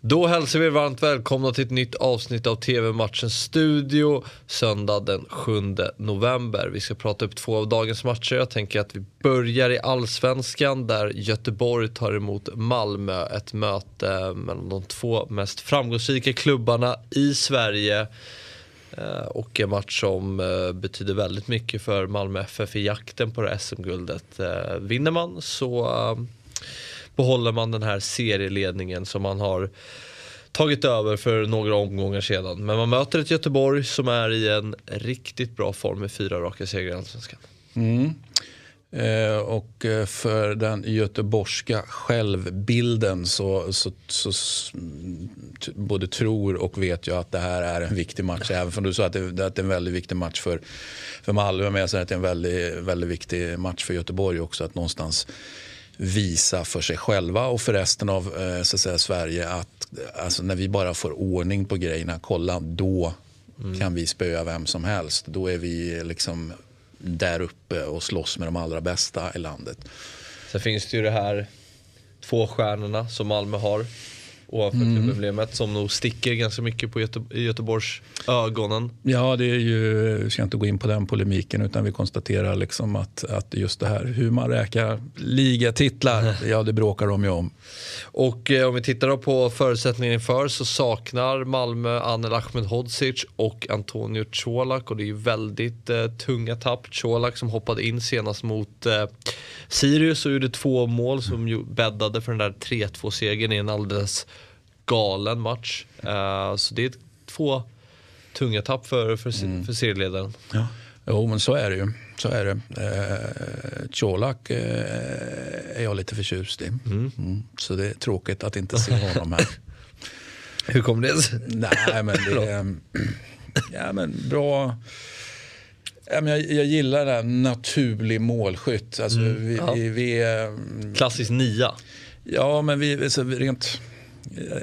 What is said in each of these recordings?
Då hälsar vi er varmt välkomna till ett nytt avsnitt av TV-matchens studio söndag den 7 november. Vi ska prata upp två av dagens matcher. Jag tänker att vi börjar i allsvenskan där Göteborg tar emot Malmö. Ett möte mellan de två mest framgångsrika klubbarna i Sverige. Eh, och en match som eh, betyder väldigt mycket för Malmö FF i jakten på det SM-guldet. Eh, vinner man så behåller man den här serieledningen som man har tagit över för några omgångar sedan. Men man möter ett Göteborg som är i en riktigt bra form med fyra raka segrar i Allsvenskan. Mm. Eh, och eh, för den göteborgska självbilden så, så, så, både tror och vet jag att det här är en viktig match. Även om du sa att det, att det är en väldigt viktig match för, för Malmö. Men jag säger att det är en väldigt, väldigt viktig match för Göteborg också. Att någonstans visa för sig själva och för resten av eh, så att säga, Sverige att alltså, när vi bara får ordning på grejerna, kolla då mm. kan vi spöa vem som helst. Då är vi liksom där uppe och slåss med de allra bästa i landet. Sen finns det ju det här två stjärnorna som Malmö har ovanför mm. klubbemblemet som nog sticker ganska mycket på Göte Göteborgs ögonen. Ja, det är ju, jag ska inte gå in på den polemiken utan vi konstaterar liksom att, att just det här hur man räknar ligatitlar, ja det bråkar de ju om. Och eh, om vi tittar på förutsättningen inför så saknar Malmö Anel Ahmedhodzic och Antonio Colak och det är ju väldigt eh, tunga tapp. Colak som hoppade in senast mot eh, Sirius och gjorde två mål som ju bäddade för den där 3-2 segern i en alldeles galen match. Uh, så det är två tunga tapp för, för, mm. för serieledaren. Ja. Jo, men så är det ju. Så är det. Eh, Colak eh, är jag lite förtjust i. Mm. Mm. Så det är tråkigt att inte se honom här. Hur kom det sig? Nej, men det är ja, men bra. Ja, men jag, jag gillar det här naturlig målskytt. Alltså, mm. vi, ja. vi, vi, Klassisk nia. Ja, men vi, alltså, rent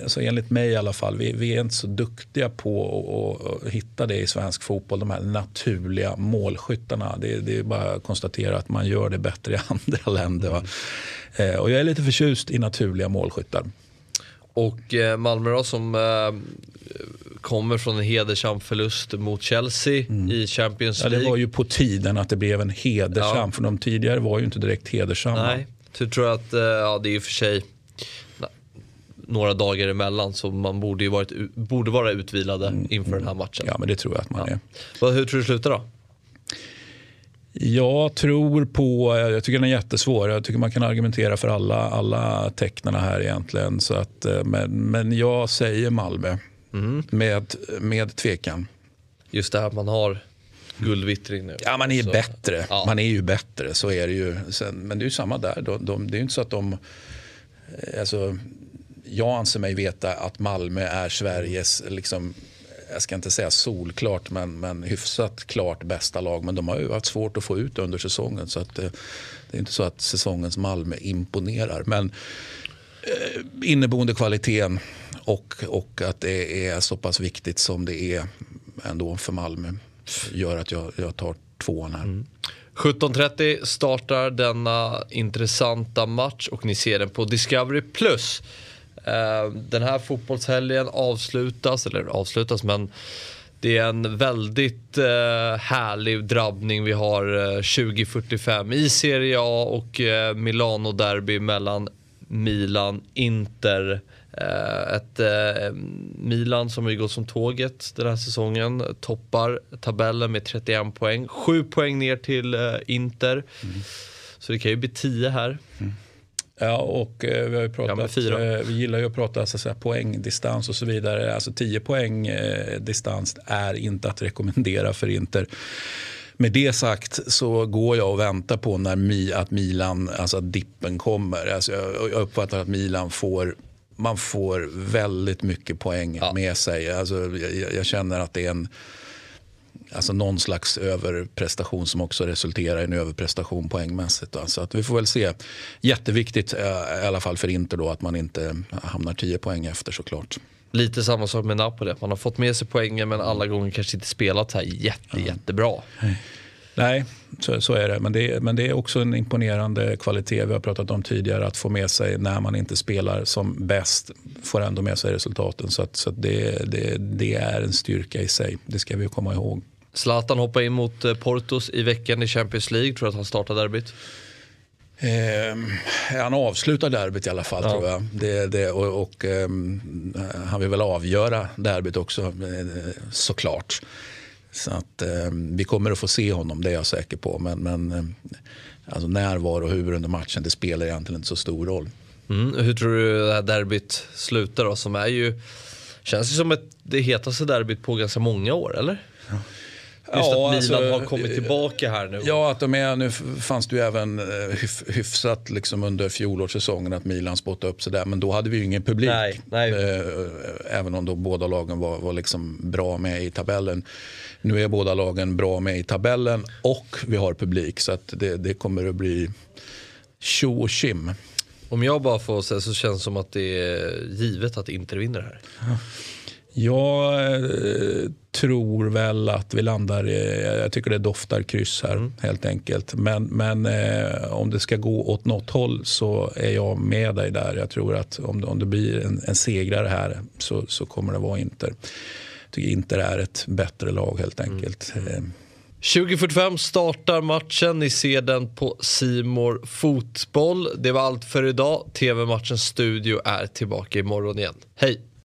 alltså enligt mig i alla fall, vi, vi är inte så duktiga på att hitta det i svensk fotboll. De här naturliga målskyttarna. Det, det är bara att konstatera att man gör det bättre i andra länder. Mm. Eh, och jag är lite förtjust i naturliga målskyttar. Och eh, Malmö då som eh, kommer från en hedersam förlust mot Chelsea mm. i Champions League. Ja, det var ju på tiden att det blev en hedersam, ja. för de tidigare var ju inte direkt hedersamma. Nej, så tror att, ja det är och för sig några dagar emellan så man borde, ju varit, borde vara utvilade mm, inför mm. den här matchen. Ja men det tror jag att man ja. är. Hur tror du det slutar då? Jag tror på, jag tycker den är jättesvår. Jag tycker man kan argumentera för alla, alla tecknarna här egentligen. Så att, eh, men, men jag säger Malmö mm. med, med tvekan. Just det här att man har guldvittring nu. Ja, man är så, bättre. Ja. Man är ju bättre, så är det ju. Sen, men det är ju samma där. De, de, det är ju inte så att de... Eh, alltså, jag anser mig veta att Malmö är Sveriges, liksom, jag ska inte säga solklart, men, men hyfsat klart bästa lag. Men de har ju haft svårt att få ut under säsongen. Så att, eh, det är inte så att säsongens Malmö imponerar. Men eh, inneboende kvaliteten och, och att det är så pass viktigt som det är ändå för Malmö gör att jag, jag tar tvåan här. Mm. 17.30 startar denna intressanta match och ni ser den på Discovery+. Plus. Eh, den här fotbollshelgen avslutas, eller avslutas men det är en väldigt eh, härlig drabbning vi har eh, 2045 i Serie A och eh, Milano-derby mellan Milan, Inter. Eh, ett eh, Milan som har gått som tåget den här säsongen. Toppar tabellen med 31 poäng. 7 poäng ner till Inter. Mm. Så det kan ju bli 10 här. Mm. Ja, och eh, vi har ju pratat, ja, eh, vi gillar ju att prata så att säga, poängdistans och så vidare. Alltså 10 poäng eh, distans är inte att rekommendera för Inter. Med det sagt så går jag och väntar på när Mi, att Milan, alltså att dippen kommer. Alltså jag, jag uppfattar att Milan får man får väldigt mycket poäng ja. med sig. Alltså jag, jag känner att det är en alltså någon slags överprestation som också resulterar i en överprestation poängmässigt. Då. Så att vi får väl se. Jätteviktigt eh, i alla fall för Inter då att man inte hamnar 10 poäng efter såklart. Lite samma sak med Napoli, man har fått med sig poängen men alla gånger kanske inte spelat så här jätte, jättebra. Nej, så, så, är det. Men, det. men det är också en imponerande kvalitet vi har pratat om tidigare att få med sig när man inte spelar som bäst får ändå med sig resultaten. Så, att, så att det, det, det är en styrka i sig. Det ska vi komma ihåg. Zlatan hoppar in mot eh, Portos i veckan i Champions League. Tror du att han startar derbyt? Eh, han avslutar derbyt i alla fall ja. tror jag. Det, det, och, och eh, han vill väl avgöra derbyt också eh, såklart. Så att eh, vi kommer att få se honom, det är jag säker på. Men, men eh, alltså närvaro och hur under matchen, det spelar egentligen inte så stor roll. Mm, hur tror du det här derbyt slutar då? Som är ju, känns ju som ett, det hetaste derbyt på ganska många år, eller? Ja. Just ja, att Milan alltså, har kommit tillbaka här nu. Ja, att de är, nu fanns det ju även eh, hyf, hyfsat liksom under fjolårssäsongen att Milan spottade upp sig där. Men då hade vi ju ingen publik. Nej, nej. Även om då båda lagen var, var liksom bra med i tabellen. Nu är båda lagen bra med i tabellen och vi har publik. Så att det, det kommer att bli tjo och kim. Om jag bara får säga så känns det som att det är givet att Inter vinner här. Ja. Jag eh, tror väl att vi landar jag tycker det doftar kryss här mm. helt enkelt. Men, men eh, om det ska gå åt något håll så är jag med dig där. Jag tror att om om det blir en, en segrare här så, så kommer det vara Inter. Jag tycker Inter är ett bättre lag helt mm. enkelt. Mm. 20.45 startar matchen. Ni ser den på Simor Fotboll. Det var allt för idag. TV-matchens studio är tillbaka imorgon igen. Hej!